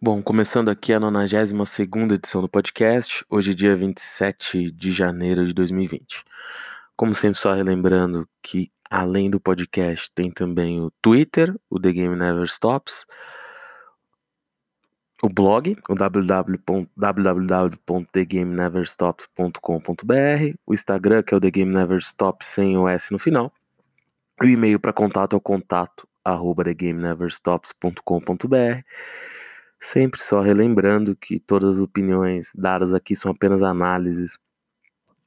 Bom, começando aqui a 92ª edição do podcast, hoje é dia 27 de janeiro de 2020. Como sempre, só relembrando que além do podcast tem também o Twitter, o The Game Never Stops, o blog, o www.thegameneverstops.com.br, o Instagram, que é o The Game Never Stops sem o S no final, o e-mail para contato é o contato arroba thegameneverstops.com.br Sempre só relembrando que todas as opiniões dadas aqui são apenas análises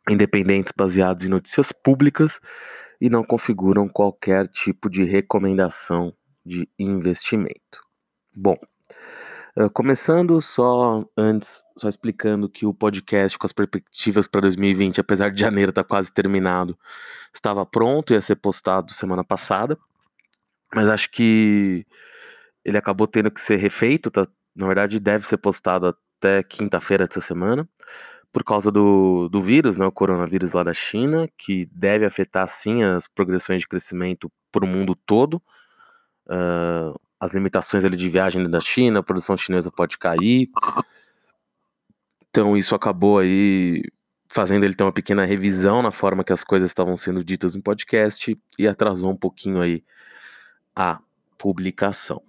independentes baseadas em notícias públicas e não configuram qualquer tipo de recomendação de investimento. Bom, uh, começando só antes, só explicando que o podcast com as perspectivas para 2020, apesar de janeiro estar tá quase terminado, estava pronto, ia ser postado semana passada, mas acho que ele acabou tendo que ser refeito, tá na verdade, deve ser postado até quinta-feira dessa semana, por causa do, do vírus, né, o coronavírus lá da China, que deve afetar sim as progressões de crescimento para o mundo todo. Uh, as limitações ali de viagem da China, a produção chinesa pode cair. Então isso acabou aí fazendo ele ter uma pequena revisão na forma que as coisas estavam sendo ditas no podcast e atrasou um pouquinho aí a publicação.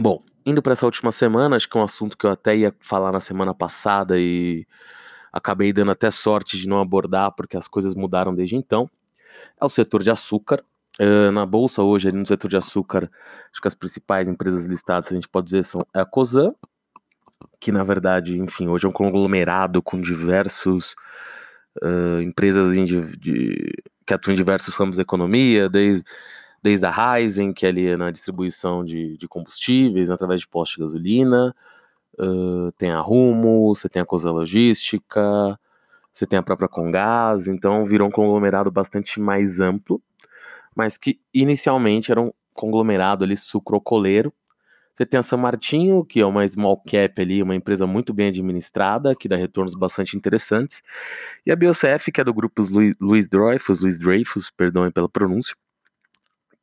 Bom, Indo para essa última semana, acho que é um assunto que eu até ia falar na semana passada e acabei dando até sorte de não abordar porque as coisas mudaram desde então. É o setor de açúcar. Uh, na bolsa hoje, no setor de açúcar, acho que as principais empresas listadas, a gente pode dizer, são a Cosan, que na verdade, enfim, hoje é um conglomerado com diversos uh, empresas de, de, que atuam em diversos ramos da economia, desde desde a Ryzen, que é ali na distribuição de, de combustíveis através de postos de gasolina, uh, tem a Rumo, você tem a Cosa Logística, você tem a própria Congás, então virou um conglomerado bastante mais amplo, mas que inicialmente era um conglomerado ali sucrocoleiro. Você tem a São Martinho, que é uma small cap ali, uma empresa muito bem administrada, que dá retornos bastante interessantes, e a BioCF, que é do grupo Luiz Dreyfus, Luiz Dreyfus, perdão pela pronúncia,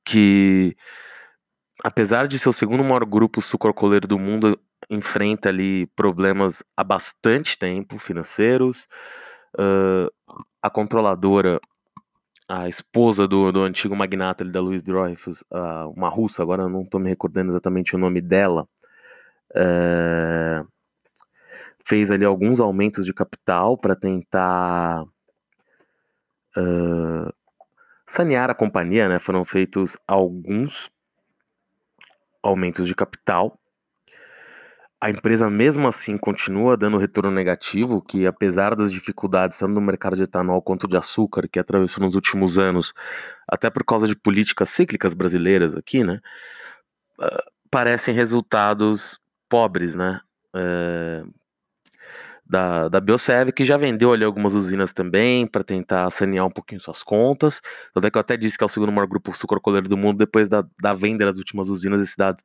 que apesar de ser o segundo maior grupo sucrocoleiro do mundo, enfrenta ali problemas há bastante tempo financeiros. Uh, a controladora, a esposa do, do antigo magnata da Louis Dreyfus, uh, uma russa, agora não estou me recordando exatamente o nome dela, uh, fez ali alguns aumentos de capital para tentar sanear a companhia, né, foram feitos alguns aumentos de capital. A empresa, mesmo assim, continua dando retorno negativo, que apesar das dificuldades, tanto no mercado de etanol quanto de açúcar, que atravessou nos últimos anos, até por causa de políticas cíclicas brasileiras aqui, né, ah, parecem resultados pobres, né, é, da, da Biosev, que já vendeu ali algumas usinas também para tentar sanear um pouquinho suas contas. Tanto é que eu até disse que é o segundo maior grupo sucrocoleiro do mundo. Depois da, da venda das últimas usinas, esse dado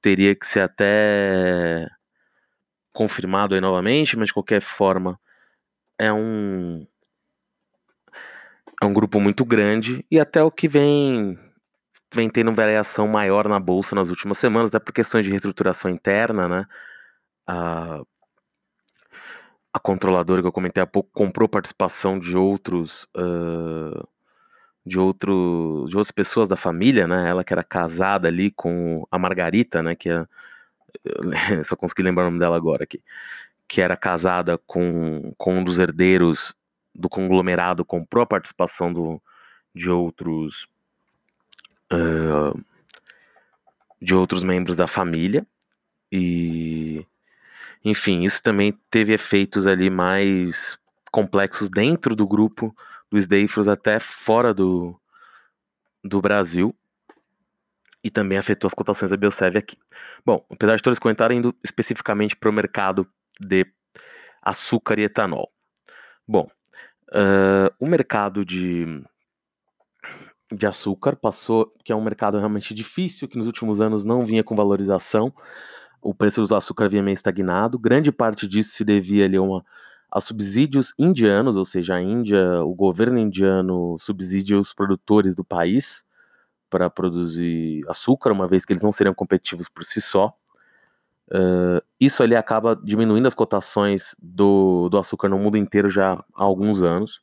teria que ser até confirmado aí novamente, mas de qualquer forma é um é um grupo muito grande e até o que vem vem tendo variação maior na bolsa nas últimas semanas, até por questões de reestruturação interna, né? Ah, a controladora que eu comentei há pouco comprou participação de outros uh, de outros de outras pessoas da família, né? Ela que era casada ali com a Margarita, né? Que é, só consegui lembrar o nome dela agora aqui, que era casada com, com um dos herdeiros do conglomerado, comprou a participação do, de outros uh, de outros membros da família e enfim, isso também teve efeitos ali mais complexos dentro do grupo dos Dayfros até fora do, do Brasil e também afetou as cotações da Biosev aqui. Bom, apesar de todos comentarem indo especificamente para o mercado de açúcar e etanol. Bom, uh, o mercado de, de açúcar passou, que é um mercado realmente difícil, que nos últimos anos não vinha com valorização, o preço do açúcar havia meio estagnado. Grande parte disso se devia ali a, uma, a subsídios indianos, ou seja, a Índia, o governo indiano subsidia os produtores do país para produzir açúcar, uma vez que eles não seriam competitivos por si só. Uh, isso ali acaba diminuindo as cotações do, do açúcar no mundo inteiro já há alguns anos.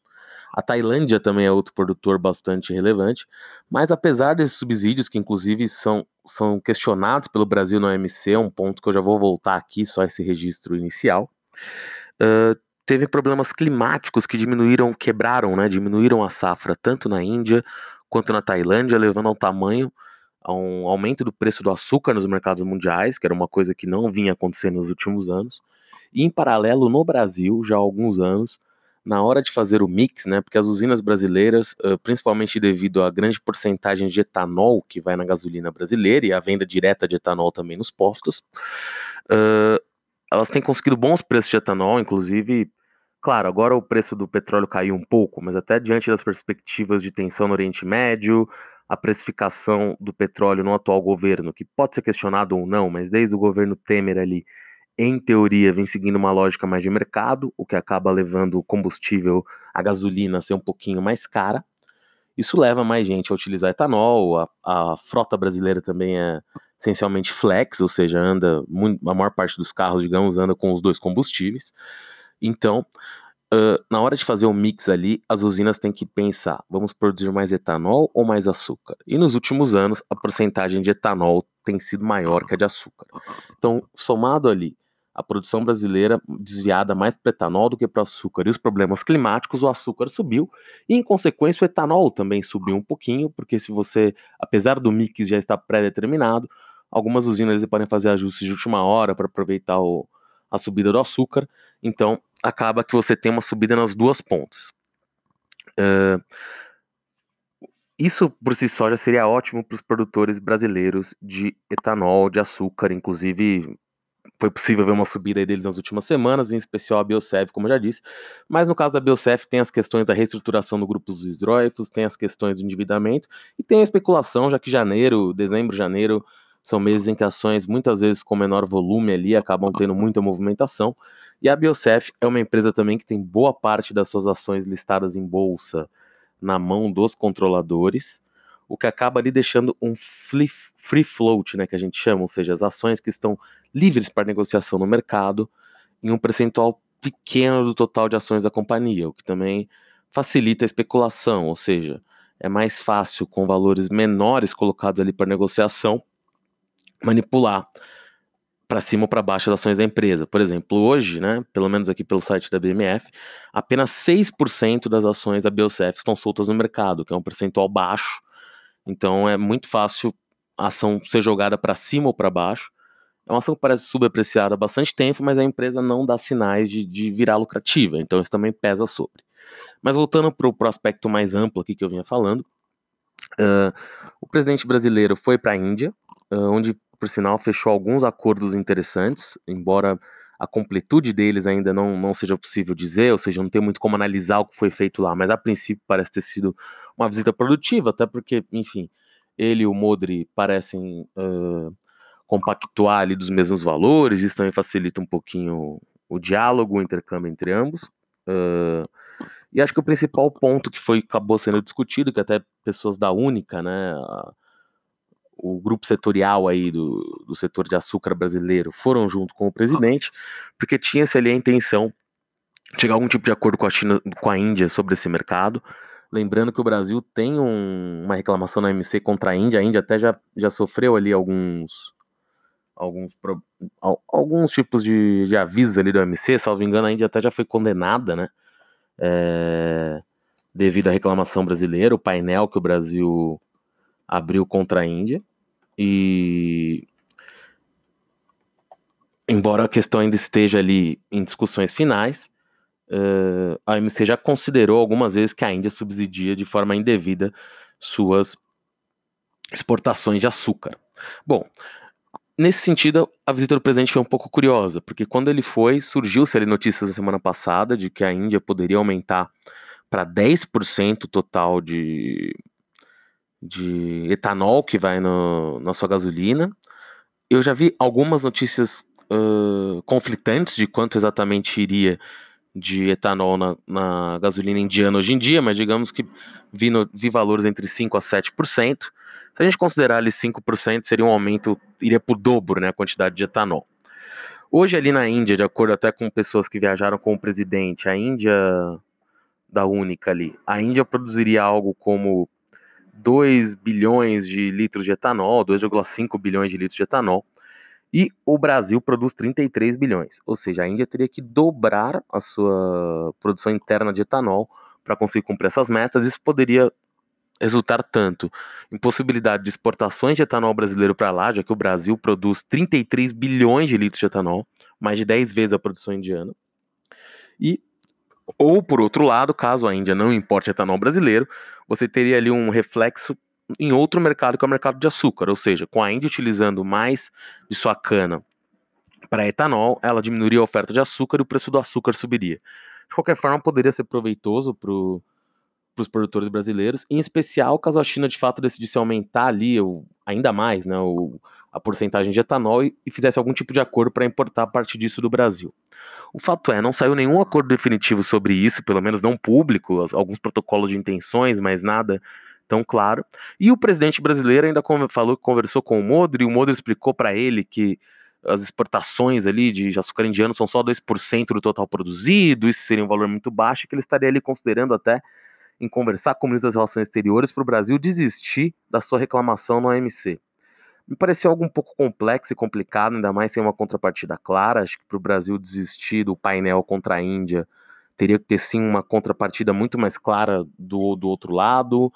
A Tailândia também é outro produtor bastante relevante, mas apesar desses subsídios, que inclusive são, são questionados pelo Brasil no OMC, é um ponto que eu já vou voltar aqui, só esse registro inicial, uh, teve problemas climáticos que diminuíram, quebraram, né, diminuíram a safra tanto na Índia quanto na Tailândia, levando ao tamanho a um aumento do preço do açúcar nos mercados mundiais, que era uma coisa que não vinha acontecendo nos últimos anos. E em paralelo, no Brasil, já há alguns anos, na hora de fazer o mix, né, porque as usinas brasileiras, principalmente devido à grande porcentagem de etanol que vai na gasolina brasileira e a venda direta de etanol também nos postos, elas têm conseguido bons preços de etanol, inclusive, claro, agora o preço do petróleo caiu um pouco, mas até diante das perspectivas de tensão no Oriente Médio, a precificação do petróleo no atual governo, que pode ser questionado ou não, mas desde o governo Temer ali, em teoria, vem seguindo uma lógica mais de mercado, o que acaba levando o combustível, a gasolina, a ser um pouquinho mais cara. Isso leva mais gente a utilizar etanol, a, a frota brasileira também é essencialmente flex, ou seja, anda muito, a maior parte dos carros, digamos, anda com os dois combustíveis. Então, Uh, na hora de fazer o mix ali, as usinas têm que pensar: vamos produzir mais etanol ou mais açúcar? E nos últimos anos, a porcentagem de etanol tem sido maior que a de açúcar. Então, somado ali a produção brasileira desviada mais para etanol do que para açúcar e os problemas climáticos, o açúcar subiu e, em consequência, o etanol também subiu um pouquinho, porque se você, apesar do mix já estar pré-determinado, algumas usinas podem fazer ajustes de última hora para aproveitar o, a subida do açúcar. Então, acaba que você tem uma subida nas duas pontas. Uh, isso por si só já seria ótimo para os produtores brasileiros de etanol, de açúcar, inclusive foi possível ver uma subida deles nas últimas semanas, em especial a Biocef, como já disse. Mas no caso da Biocef tem as questões da reestruturação do grupo dos hidróifos, tem as questões do endividamento e tem a especulação, já que janeiro, dezembro, janeiro são meses em que ações, muitas vezes com menor volume ali, acabam tendo muita movimentação. E a Biocef é uma empresa também que tem boa parte das suas ações listadas em bolsa na mão dos controladores, o que acaba ali deixando um free float, né, que a gente chama, ou seja, as ações que estão livres para negociação no mercado, em um percentual pequeno do total de ações da companhia, o que também facilita a especulação, ou seja, é mais fácil com valores menores colocados ali para negociação manipular para cima ou para baixo as ações da empresa. Por exemplo, hoje, né, pelo menos aqui pelo site da BMF, apenas 6% das ações da Biocef estão soltas no mercado, que é um percentual baixo. Então é muito fácil a ação ser jogada para cima ou para baixo. É uma ação que parece subapreciada há bastante tempo, mas a empresa não dá sinais de, de virar lucrativa, então isso também pesa sobre. Mas voltando para o aspecto mais amplo aqui que eu vinha falando, uh, o presidente brasileiro foi para a Índia, uh, onde por sinal, fechou alguns acordos interessantes, embora a completude deles ainda não, não seja possível dizer, ou seja, não tem muito como analisar o que foi feito lá, mas a princípio parece ter sido uma visita produtiva, até porque, enfim, ele e o Modri parecem uh, compactuar ali dos mesmos valores, isso também facilita um pouquinho o diálogo, o intercâmbio entre ambos. Uh, e acho que o principal ponto que foi acabou sendo discutido, que até pessoas da Única, né, o grupo setorial aí do, do setor de açúcar brasileiro foram junto com o presidente, porque tinha-se ali a intenção de chegar a algum tipo de acordo com a China, com a Índia sobre esse mercado. Lembrando que o Brasil tem um, uma reclamação na MC contra a Índia, a Índia até já, já sofreu ali alguns alguns, alguns tipos de, de avisos ali do MC, salvo engano, a Índia até já foi condenada, né? É, devido à reclamação brasileira, o painel que o Brasil abriu contra a Índia e embora a questão ainda esteja ali em discussões finais, uh, a OMC já considerou algumas vezes que a Índia subsidia de forma indevida suas exportações de açúcar. Bom, nesse sentido, a visita do presidente foi um pouco curiosa, porque quando ele foi, surgiu-se ali notícias na semana passada de que a Índia poderia aumentar para 10% total de de etanol que vai no, na sua gasolina. Eu já vi algumas notícias uh, conflitantes de quanto exatamente iria de etanol na, na, gasolina indiana hoje em dia, mas digamos que vi, no, vi valores entre 5% a 7%. Se a gente considerar ali 5%, seria um aumento, iria para o dobro né, a quantidade de etanol. Hoje ali na Índia, de acordo até com pessoas que viajaram com o presidente, a Índia da Única ali, a Índia produziria algo como 2 bilhões de litros de etanol, 2,5 bilhões de litros de etanol, e o Brasil produz 33 bilhões. Ou seja, a Índia teria que dobrar a sua produção interna de etanol para conseguir cumprir essas metas. Isso poderia resultar tanto em possibilidade de exportações de etanol brasileiro para lá, já que o Brasil produz 33 bilhões de litros de etanol, mais de 10 vezes a produção indiana. E ou por outro lado, caso a Índia não importe etanol brasileiro, você teria ali um reflexo em outro mercado que é o mercado de açúcar, ou seja, com a Índia utilizando mais de sua cana para etanol, ela diminuiria a oferta de açúcar e o preço do açúcar subiria. De qualquer forma, poderia ser proveitoso para os produtores brasileiros, em especial caso a China de fato decidisse aumentar ali ainda mais né, o, a porcentagem de etanol e, e fizesse algum tipo de acordo para importar parte disso do Brasil. O fato é, não saiu nenhum acordo definitivo sobre isso, pelo menos não público, alguns protocolos de intenções, mas nada tão claro. E o presidente brasileiro ainda falou que conversou com o Modri, e o Modri explicou para ele que as exportações ali de açúcar indiano são só 2% do total produzido, isso seria um valor muito baixo, que ele estaria ali considerando até em conversar com o ministro das Relações Exteriores para o Brasil desistir da sua reclamação no OMC. Me pareceu algo um pouco complexo e complicado, ainda mais sem uma contrapartida clara. Acho que para o Brasil desistir do painel contra a Índia, teria que ter sim uma contrapartida muito mais clara do, do outro lado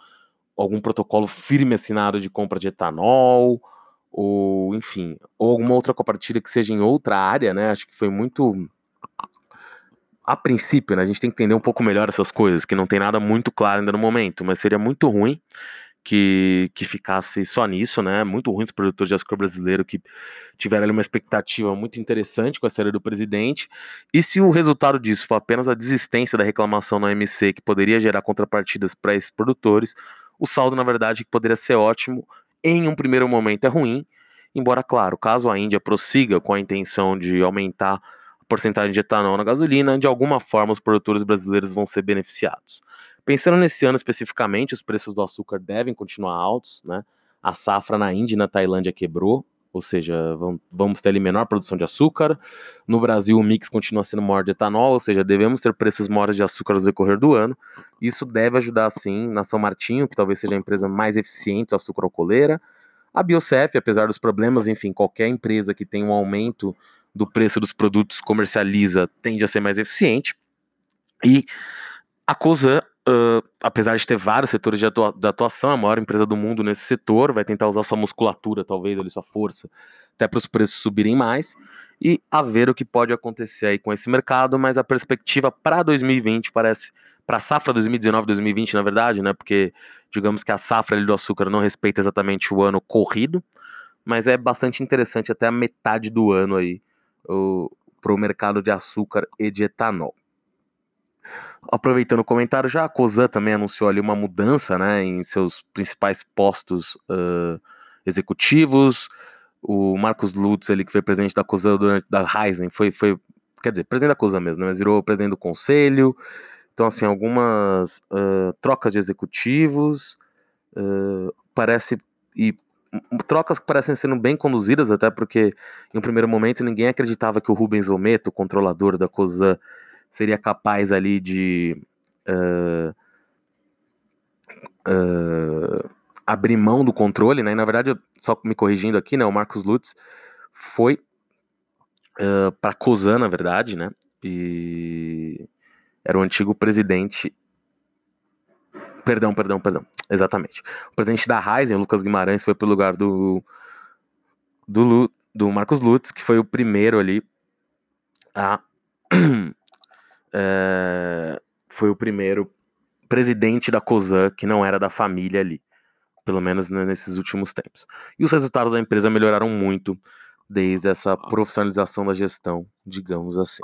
algum protocolo firme assinado de compra de etanol, ou enfim, ou alguma outra compartilha que seja em outra área, né? Acho que foi muito. A princípio, né, a gente tem que entender um pouco melhor essas coisas, que não tem nada muito claro ainda no momento, mas seria muito ruim que, que ficasse só nisso, né? Muito ruim os produtores de açúcar brasileiro que tiveram ali uma expectativa muito interessante com a série do presidente. E se o resultado disso for apenas a desistência da reclamação no AMC, que poderia gerar contrapartidas para esses produtores, o saldo, na verdade, que poderia ser ótimo, em um primeiro momento é ruim, embora, claro, caso a Índia prossiga com a intenção de aumentar a porcentagem de etanol na gasolina, de alguma forma os produtores brasileiros vão ser beneficiados. Pensando nesse ano especificamente, os preços do açúcar devem continuar altos, né? A safra na Índia e na Tailândia quebrou, ou seja, vamos ter ali menor produção de açúcar. No Brasil, o mix continua sendo maior de etanol, ou seja, devemos ter preços maiores de açúcar no decorrer do ano. Isso deve ajudar, sim, na São Martinho, que talvez seja a empresa mais eficiente da açúcar-alcooleira. A Biocef, apesar dos problemas, enfim, qualquer empresa que tem um aumento do preço dos produtos comercializa tende a ser mais eficiente. E a Cosan Uh, apesar de ter vários setores de atua atuação, é a maior empresa do mundo nesse setor, vai tentar usar sua musculatura, talvez, ali, sua força, até para os preços subirem mais, e a ver o que pode acontecer aí com esse mercado, mas a perspectiva para 2020 parece, para a safra 2019-2020, na verdade, né, porque digamos que a safra ali, do açúcar não respeita exatamente o ano corrido, mas é bastante interessante até a metade do ano aí para o mercado de açúcar e de etanol. Aproveitando o comentário, já a Cosan também anunciou ali uma mudança né, em seus principais postos uh, executivos. O Marcos Lutz, ele que foi presidente da Cosan durante da Ryzen, foi, foi, quer dizer, presidente da Cosan mesmo, né, mas virou presidente do conselho. Então, assim, algumas uh, trocas de executivos, uh, parece, e trocas que parecem sendo bem conduzidas, até porque em um primeiro momento ninguém acreditava que o Rubens Ometo, controlador da COSAN, seria capaz ali de uh, uh, abrir mão do controle, né? E, na verdade, só me corrigindo aqui, né? O Marcos Lutz foi uh, para Cosan, na verdade, né? E era o antigo presidente. Perdão, perdão, perdão. Exatamente. O presidente da Ryzen, Lucas Guimarães, foi para o lugar do, do, do Marcos Lutz, que foi o primeiro ali a é, foi o primeiro presidente da COSAN que não era da família ali, pelo menos né, nesses últimos tempos. E os resultados da empresa melhoraram muito desde essa profissionalização da gestão, digamos assim.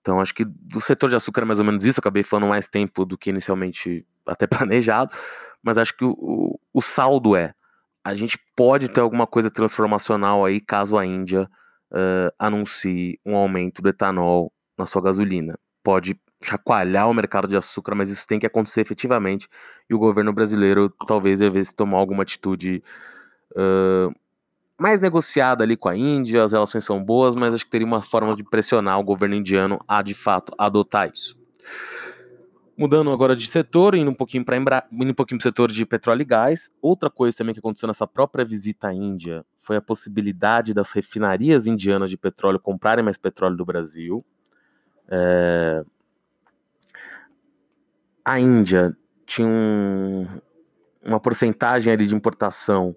Então, acho que do setor de açúcar é mais ou menos isso. acabei falando mais tempo do que inicialmente até planejado, mas acho que o, o, o saldo é: a gente pode ter alguma coisa transformacional aí caso a Índia uh, anuncie um aumento do etanol na sua gasolina. Pode chacoalhar o mercado de açúcar, mas isso tem que acontecer efetivamente. E o governo brasileiro talvez devesse tomar alguma atitude uh, mais negociada ali com a Índia, as relações são boas, mas acho que teria uma forma de pressionar o governo indiano a de fato adotar isso. Mudando agora de setor, indo um pouquinho para Embra... indo um pouquinho para o setor de petróleo e gás. Outra coisa também que aconteceu nessa própria visita à Índia foi a possibilidade das refinarias indianas de petróleo comprarem mais petróleo do Brasil. É... A Índia tinha um... uma porcentagem ali de importação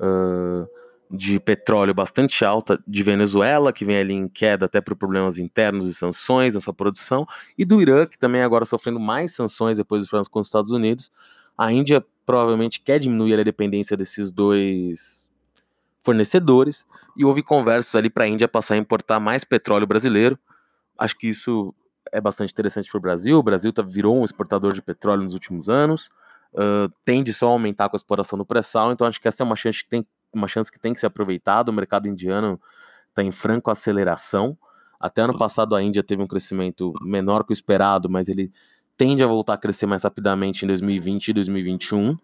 uh de petróleo bastante alta de Venezuela, que vem ali em queda até por problemas internos e sanções nessa produção, e do Irã, que também agora sofrendo mais sanções depois dos problemas com os Estados Unidos. A Índia provavelmente quer diminuir a dependência desses dois fornecedores, e houve conversas ali para a Índia passar a importar mais petróleo brasileiro. Acho que isso é bastante interessante para o Brasil. O Brasil tá, virou um exportador de petróleo nos últimos anos, uh, tende só a aumentar com a exploração do pré-sal, então acho que essa é uma chance que tem uma chance que tem que ser aproveitada. O mercado indiano está em franco aceleração. Até ano passado a Índia teve um crescimento menor que o esperado, mas ele tende a voltar a crescer mais rapidamente em 2020 e 2021.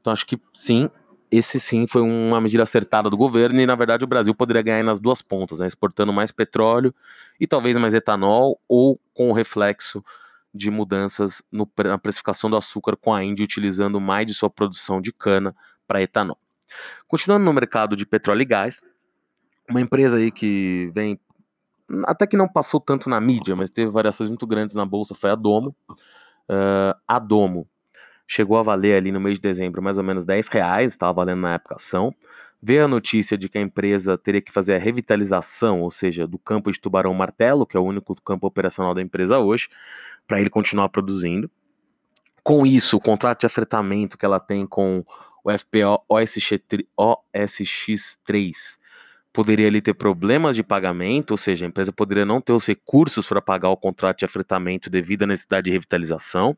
Então acho que sim, esse sim foi uma medida acertada do governo e na verdade o Brasil poderia ganhar nas duas pontas, né, exportando mais petróleo e talvez mais etanol ou com o reflexo de mudanças no, na precificação do açúcar com a Índia utilizando mais de sua produção de cana para etanol. Continuando no mercado de petróleo e gás, uma empresa aí que vem até que não passou tanto na mídia, mas teve variações muito grandes na bolsa foi a Domo. Uh, a Domo chegou a valer ali no mês de dezembro mais ou menos 10 reais, estava valendo na época ação. Veio a notícia de que a empresa teria que fazer a revitalização, ou seja, do campo de Tubarão Martelo, que é o único campo operacional da empresa hoje, para ele continuar produzindo. Com isso, o contrato de afretamento que ela tem com o FPO OSX3 poderia ali ter problemas de pagamento, ou seja, a empresa poderia não ter os recursos para pagar o contrato de afretamento devido à necessidade de revitalização.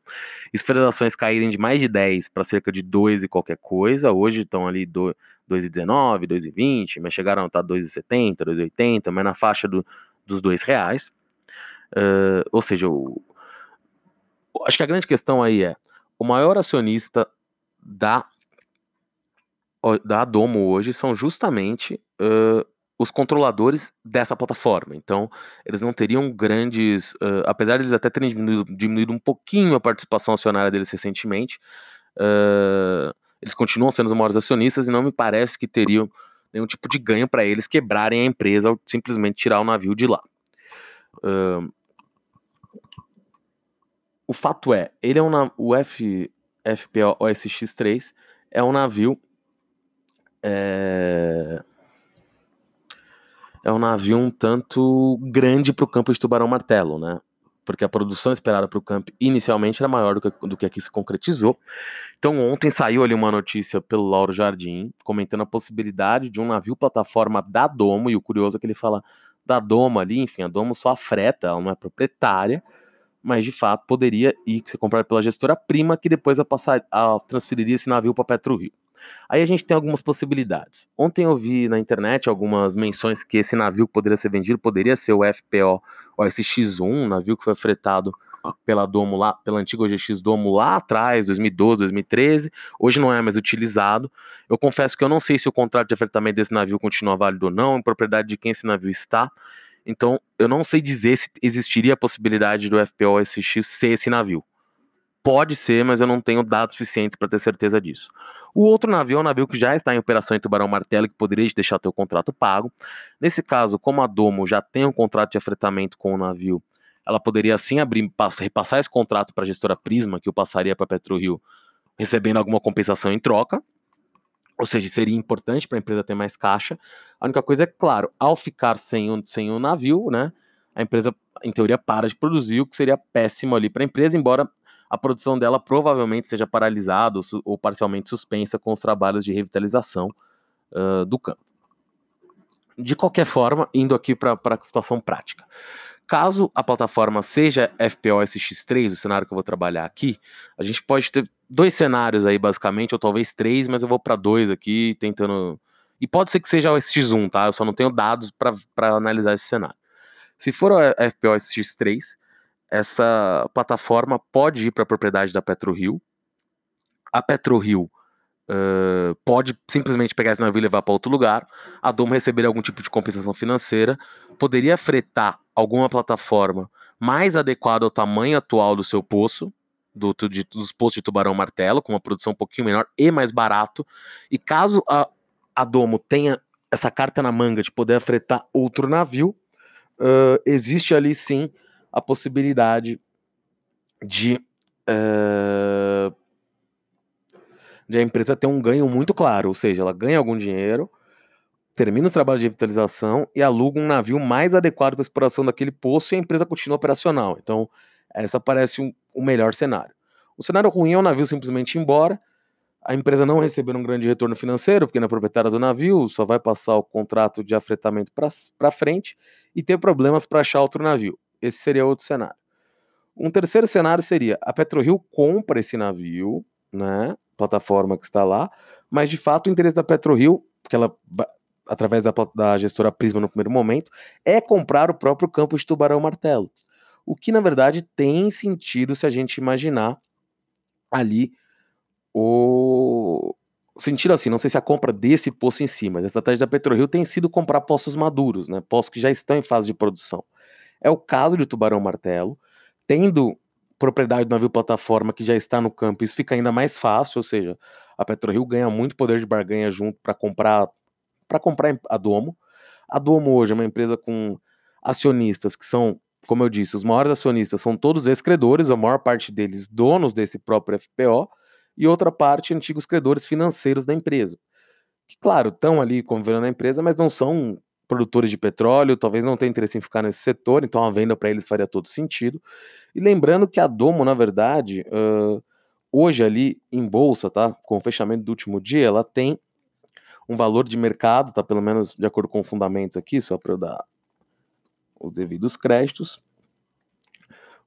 As caírem de mais de 10 para cerca de 2 e qualquer coisa, hoje estão ali 2,19, 2,20, mas chegaram a estar 2,70, 2,80, mas na faixa do, dos 2 reais. Uh, ou seja, o, acho que a grande questão aí é, o maior acionista da da Domo hoje são justamente uh, os controladores dessa plataforma. Então, eles não teriam grandes. Uh, apesar de eles até terem diminuído, diminuído, um pouquinho a participação acionária deles recentemente, uh, eles continuam sendo os maiores acionistas e não me parece que teriam nenhum tipo de ganho para eles quebrarem a empresa ou simplesmente tirar o navio de lá. o fato é, ele é um o F, FPO OSX3 é um navio é, é um navio um tanto grande para o campo de Tubarão Martelo, né? Porque a produção esperada para o campo inicialmente era maior do que, do que aqui se concretizou. Então ontem saiu ali uma notícia pelo Lauro Jardim comentando a possibilidade de um navio plataforma da Domo, e o curioso é que ele fala da Domo ali, enfim, a Domo só freta, ela não é proprietária, mas de fato poderia ir ser comprado pela gestora prima que depois a passar, a, transferiria esse navio para PetroRio. Aí a gente tem algumas possibilidades. Ontem eu vi na internet algumas menções que esse navio que poderia ser vendido poderia ser o FPO OSX1, um navio que foi fretado pela Domo lá, pela antiga OGX Domo lá atrás, 2012, 2013. Hoje não é mais utilizado. Eu confesso que eu não sei se o contrato de fretamento desse navio continua válido ou não, em propriedade de quem esse navio está. Então, eu não sei dizer se existiria a possibilidade do FPO OSX ser esse navio. Pode ser, mas eu não tenho dados suficientes para ter certeza disso. O outro navio é um navio que já está em operação em Tubarão Martelo, que poderia deixar teu contrato pago. Nesse caso, como a Domo já tem um contrato de afretamento com o navio, ela poderia sim abrir, repassar esse contrato para a gestora Prisma, que o passaria para a PetroRio, recebendo alguma compensação em troca. Ou seja, seria importante para a empresa ter mais caixa. A única coisa é, claro, ao ficar sem o, sem o navio, né, a empresa, em teoria, para de produzir, o que seria péssimo ali para a empresa, embora a produção dela provavelmente seja paralisada ou, ou parcialmente suspensa com os trabalhos de revitalização uh, do campo. De qualquer forma, indo aqui para a situação prática. Caso a plataforma seja FPOSX3, o cenário que eu vou trabalhar aqui, a gente pode ter dois cenários aí, basicamente, ou talvez três, mas eu vou para dois aqui, tentando. E pode ser que seja o SX1, tá? Eu só não tenho dados para analisar esse cenário. Se for o FPOSX3, essa plataforma pode ir para a propriedade da PetroRio. A PetroRio uh, pode simplesmente pegar esse navio e levar para outro lugar. A Domo receberia algum tipo de compensação financeira, poderia fretar alguma plataforma mais adequada ao tamanho atual do seu poço, do, de, dos poços de tubarão martelo, com uma produção um pouquinho menor e mais barato. E caso a, a Domo tenha essa carta na manga de poder fretar outro navio, uh, existe ali sim a possibilidade de, uh, de a empresa ter um ganho muito claro, ou seja, ela ganha algum dinheiro, termina o trabalho de revitalização e aluga um navio mais adequado para a exploração daquele poço e a empresa continua operacional. Então, essa parece um, o melhor cenário. O cenário ruim é o navio simplesmente ir embora, a empresa não receber um grande retorno financeiro, porque não é proprietária do navio, só vai passar o contrato de afretamento para frente e ter problemas para achar outro navio. Esse seria outro cenário. Um terceiro cenário seria a PetroRio compra esse navio, né, plataforma que está lá, mas de fato o interesse da PetroRio, porque ela através da, da gestora Prisma no primeiro momento, é comprar o próprio campo de Tubarão Martelo. O que na verdade tem sentido se a gente imaginar ali o sentido assim, não sei se a compra desse poço em si, mas a estratégia da PetroRio tem sido comprar poços maduros, né? Poços que já estão em fase de produção. É o caso de Tubarão Martelo, tendo propriedade do navio plataforma que já está no campo, isso fica ainda mais fácil, ou seja, a PetroRio ganha muito poder de barganha junto para comprar para comprar a Domo. A Domo hoje é uma empresa com acionistas que são, como eu disse, os maiores acionistas são todos ex-credores, a maior parte deles donos desse próprio FPO, e outra parte antigos credores financeiros da empresa. Que, claro, estão ali convivendo na empresa, mas não são produtores de petróleo, talvez não tenham interesse em ficar nesse setor, então a venda para eles faria todo sentido. E lembrando que a Domo, na verdade, uh, hoje ali em bolsa, tá? Com o fechamento do último dia, ela tem um valor de mercado, tá? Pelo menos de acordo com fundamentos aqui, só para eu dar os devidos créditos.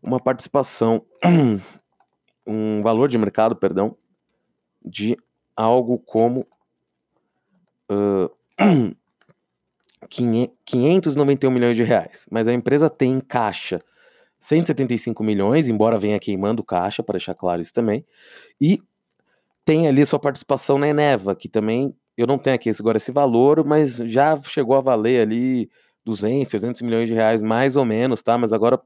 Uma participação um valor de mercado, perdão, de algo como uh, 591 milhões de reais. Mas a empresa tem em caixa 175 milhões, embora venha queimando caixa, para deixar claro isso também. E tem ali sua participação na Eneva, que também, eu não tenho aqui agora esse valor, mas já chegou a valer ali 200, 300 milhões de reais, mais ou menos, tá? Mas agora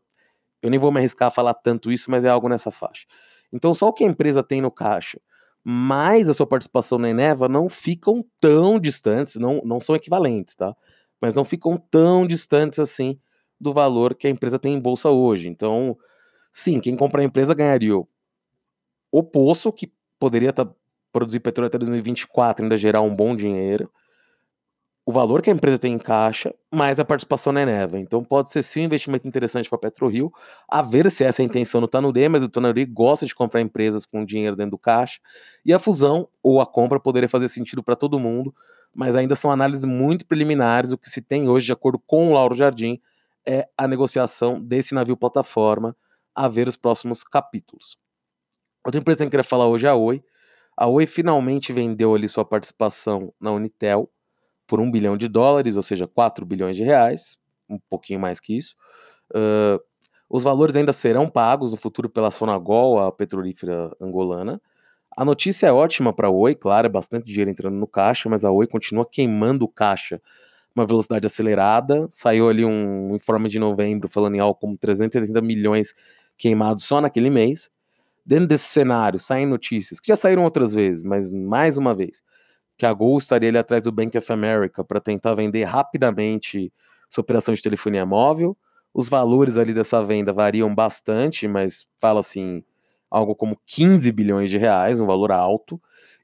eu nem vou me arriscar a falar tanto isso, mas é algo nessa faixa. Então, só o que a empresa tem no caixa, mais a sua participação na Eneva não ficam tão distantes, não, não são equivalentes, tá? Mas não ficam tão distantes assim do valor que a empresa tem em bolsa hoje. Então, sim, quem compra a empresa ganharia o poço, que poderia tá, produzir petróleo até 2024 ainda gerar um bom dinheiro, o valor que a empresa tem em caixa, mais a participação na Eneva. Então pode ser sim um investimento interessante para a PetroRio, a ver se essa é a intenção do Tanuri, mas o Tanuri gosta de comprar empresas com dinheiro dentro do caixa, e a fusão ou a compra poderia fazer sentido para todo mundo, mas ainda são análises muito preliminares, o que se tem hoje, de acordo com o Lauro Jardim, é a negociação desse navio plataforma, a ver os próximos capítulos. Outra empresa que eu queria falar hoje é a Oi. A Oi finalmente vendeu ali sua participação na Unitel, por um bilhão de dólares, ou seja, 4 bilhões de reais, um pouquinho mais que isso. Uh, os valores ainda serão pagos no futuro pela Sonagol, a petrolífera angolana. A notícia é ótima para a Oi, claro, é bastante dinheiro entrando no caixa, mas a Oi continua queimando o caixa uma velocidade acelerada. Saiu ali um informe de novembro falando em algo como 380 milhões queimados só naquele mês. Dentro desse cenário, saem notícias que já saíram outras vezes, mas mais uma vez, que a Gol estaria ali atrás do Bank of America para tentar vender rapidamente sua operação de telefonia móvel. Os valores ali dessa venda variam bastante, mas fala assim, algo como 15 bilhões de reais, um valor alto.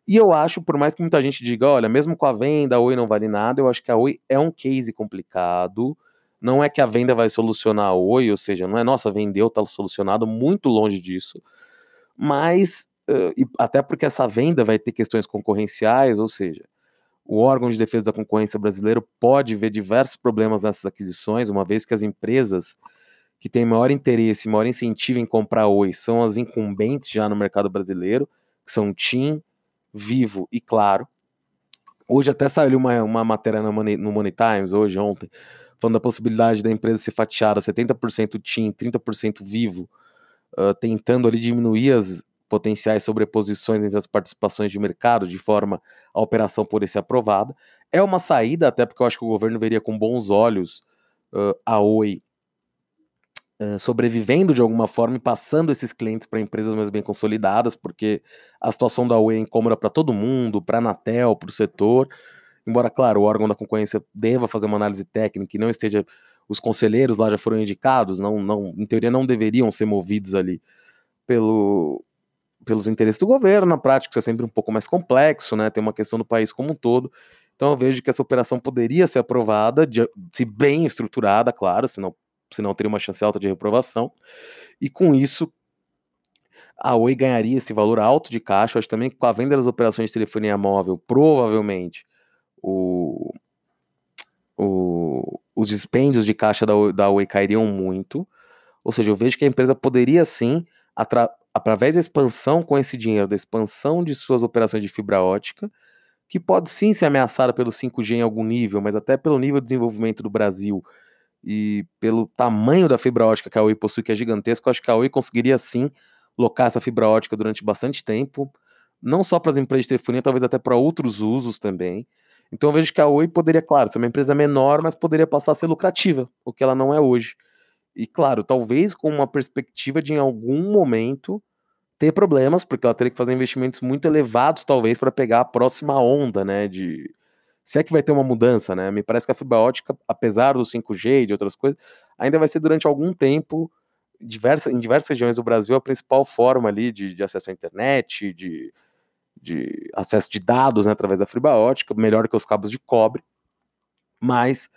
E eu acho, por mais que muita gente diga, olha, mesmo com a venda, a Oi não vale nada, eu acho que a Oi é um case complicado. Não é que a venda vai solucionar a Oi, ou seja, não é, nossa, vendeu, tá solucionado, muito longe disso. Mas Uh, até porque essa venda vai ter questões concorrenciais, ou seja, o órgão de defesa da concorrência brasileiro pode ver diversos problemas nessas aquisições, uma vez que as empresas que têm maior interesse, maior incentivo em comprar Oi são as incumbentes já no mercado brasileiro, que são TIM, Vivo e Claro. Hoje até saiu uma, uma matéria no Money, no Money Times, hoje, ontem, falando da possibilidade da empresa ser fatiada 70% TIM, 30% Vivo, uh, tentando ali diminuir as potenciais sobreposições entre as participações de mercado, de forma a operação poder ser aprovada. É uma saída, até porque eu acho que o governo veria com bons olhos uh, a Oi uh, sobrevivendo de alguma forma e passando esses clientes para empresas mais bem consolidadas, porque a situação da Oi é incômoda para todo mundo, para a Anatel, para o setor. Embora, claro, o órgão da concorrência deva fazer uma análise técnica e não esteja. Os conselheiros lá já foram indicados, não, não, em teoria não deveriam ser movidos ali pelo, pelos interesses do governo, na prática isso é sempre um pouco mais complexo, né? Tem uma questão do país como um todo. Então eu vejo que essa operação poderia ser aprovada, de, se bem estruturada, claro, senão, senão teria uma chance alta de reprovação. E com isso, a Oi ganharia esse valor alto de caixa. Eu acho também que com a venda das operações de telefonia móvel, provavelmente o, o, os dispêndios de caixa da, da Oi cairiam muito. Ou seja, eu vejo que a empresa poderia sim através da expansão com esse dinheiro, da expansão de suas operações de fibra ótica, que pode sim ser ameaçada pelo 5G em algum nível, mas até pelo nível de desenvolvimento do Brasil e pelo tamanho da fibra ótica que a Oi possui, que é gigantesco, acho que a Oi conseguiria sim locar essa fibra ótica durante bastante tempo, não só para as empresas de telefonia, talvez até para outros usos também. Então eu vejo que a Oi poderia, claro, ser uma empresa menor, mas poderia passar a ser lucrativa, o que ela não é hoje. E claro, talvez com uma perspectiva de em algum momento ter problemas, porque ela teria que fazer investimentos muito elevados, talvez, para pegar a próxima onda, né? De. Se é que vai ter uma mudança, né? Me parece que a fibra ótica, apesar do 5G e de outras coisas, ainda vai ser durante algum tempo, diversa, em diversas regiões do Brasil, a principal forma ali de, de acesso à internet, de, de acesso de dados né, através da fibra ótica, melhor que os cabos de cobre. Mas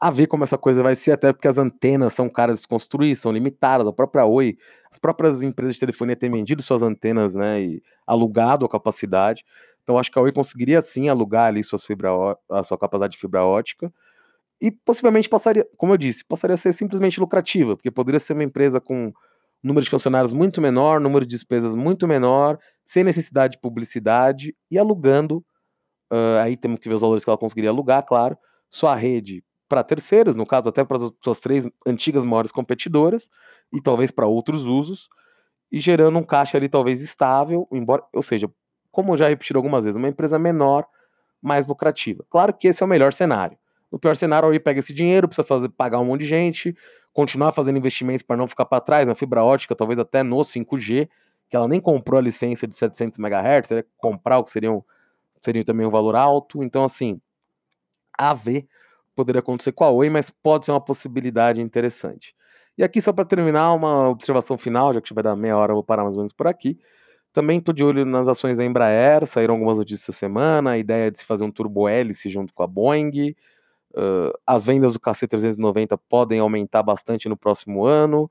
a ver como essa coisa vai ser, até porque as antenas são caras de construir, são limitadas. A própria Oi, as próprias empresas de telefonia têm vendido suas antenas, né, e alugado a capacidade. Então acho que a Oi conseguiria sim alugar ali suas fibra, a sua capacidade de fibra ótica e possivelmente passaria, como eu disse, passaria a ser simplesmente lucrativa, porque poderia ser uma empresa com número de funcionários muito menor, número de despesas muito menor, sem necessidade de publicidade e alugando. Uh, aí temos que ver os valores que ela conseguiria alugar, claro. Sua rede para terceiros, no caso até para as suas três antigas maiores competidoras, e talvez para outros usos, e gerando um caixa ali talvez estável, embora, ou seja, como já repetiram algumas vezes, uma empresa menor, mais lucrativa. Claro que esse é o melhor cenário. No pior cenário, aí pega esse dinheiro, precisa fazer, pagar um monte de gente, continuar fazendo investimentos para não ficar para trás na fibra ótica, talvez até no 5G, que ela nem comprou a licença de 700 MHz, seria comprar o que seria, um, seria também um valor alto. Então, assim, a ver poderia acontecer com a Oi, mas pode ser uma possibilidade interessante. E aqui, só para terminar, uma observação final, já que vai dar meia hora, eu vou parar mais ou menos por aqui. Também estou de olho nas ações da Embraer, saíram algumas notícias essa semana, a ideia de se fazer um turbo hélice junto com a Boeing, uh, as vendas do KC-390 podem aumentar bastante no próximo ano,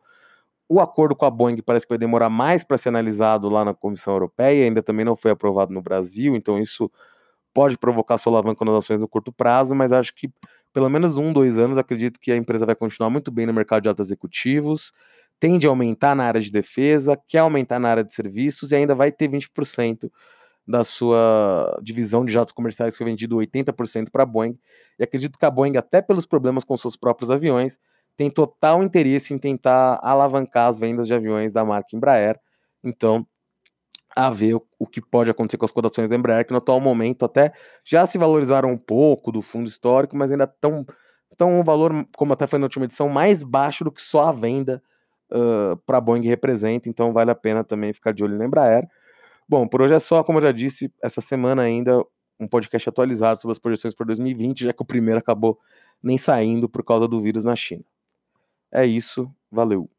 o acordo com a Boeing parece que vai demorar mais para ser analisado lá na Comissão Europeia, ainda também não foi aprovado no Brasil, então isso pode provocar solavanco nas ações no curto prazo, mas acho que pelo menos um, dois anos, acredito que a empresa vai continuar muito bem no mercado de altos executivos, tende a aumentar na área de defesa, quer aumentar na área de serviços e ainda vai ter 20% da sua divisão de jatos comerciais que foi vendido 80% para a Boeing. E acredito que a Boeing, até pelos problemas com seus próprios aviões, tem total interesse em tentar alavancar as vendas de aviões da marca Embraer. Então, a ver o, o, que pode acontecer com as cotações da Embraer, que no atual momento até já se valorizaram um pouco do fundo histórico, mas ainda estão tão um valor, como até foi na última edição, mais baixo do que só a venda para a Boeing representa, então vale a pena também ficar de olho na Embraer. Bom, por hoje é só, como eu já disse, essa semana ainda um podcast atualizado sobre as projeções para 2020, já que o primeiro acabou nem saindo por causa do vírus na China. É isso, valeu.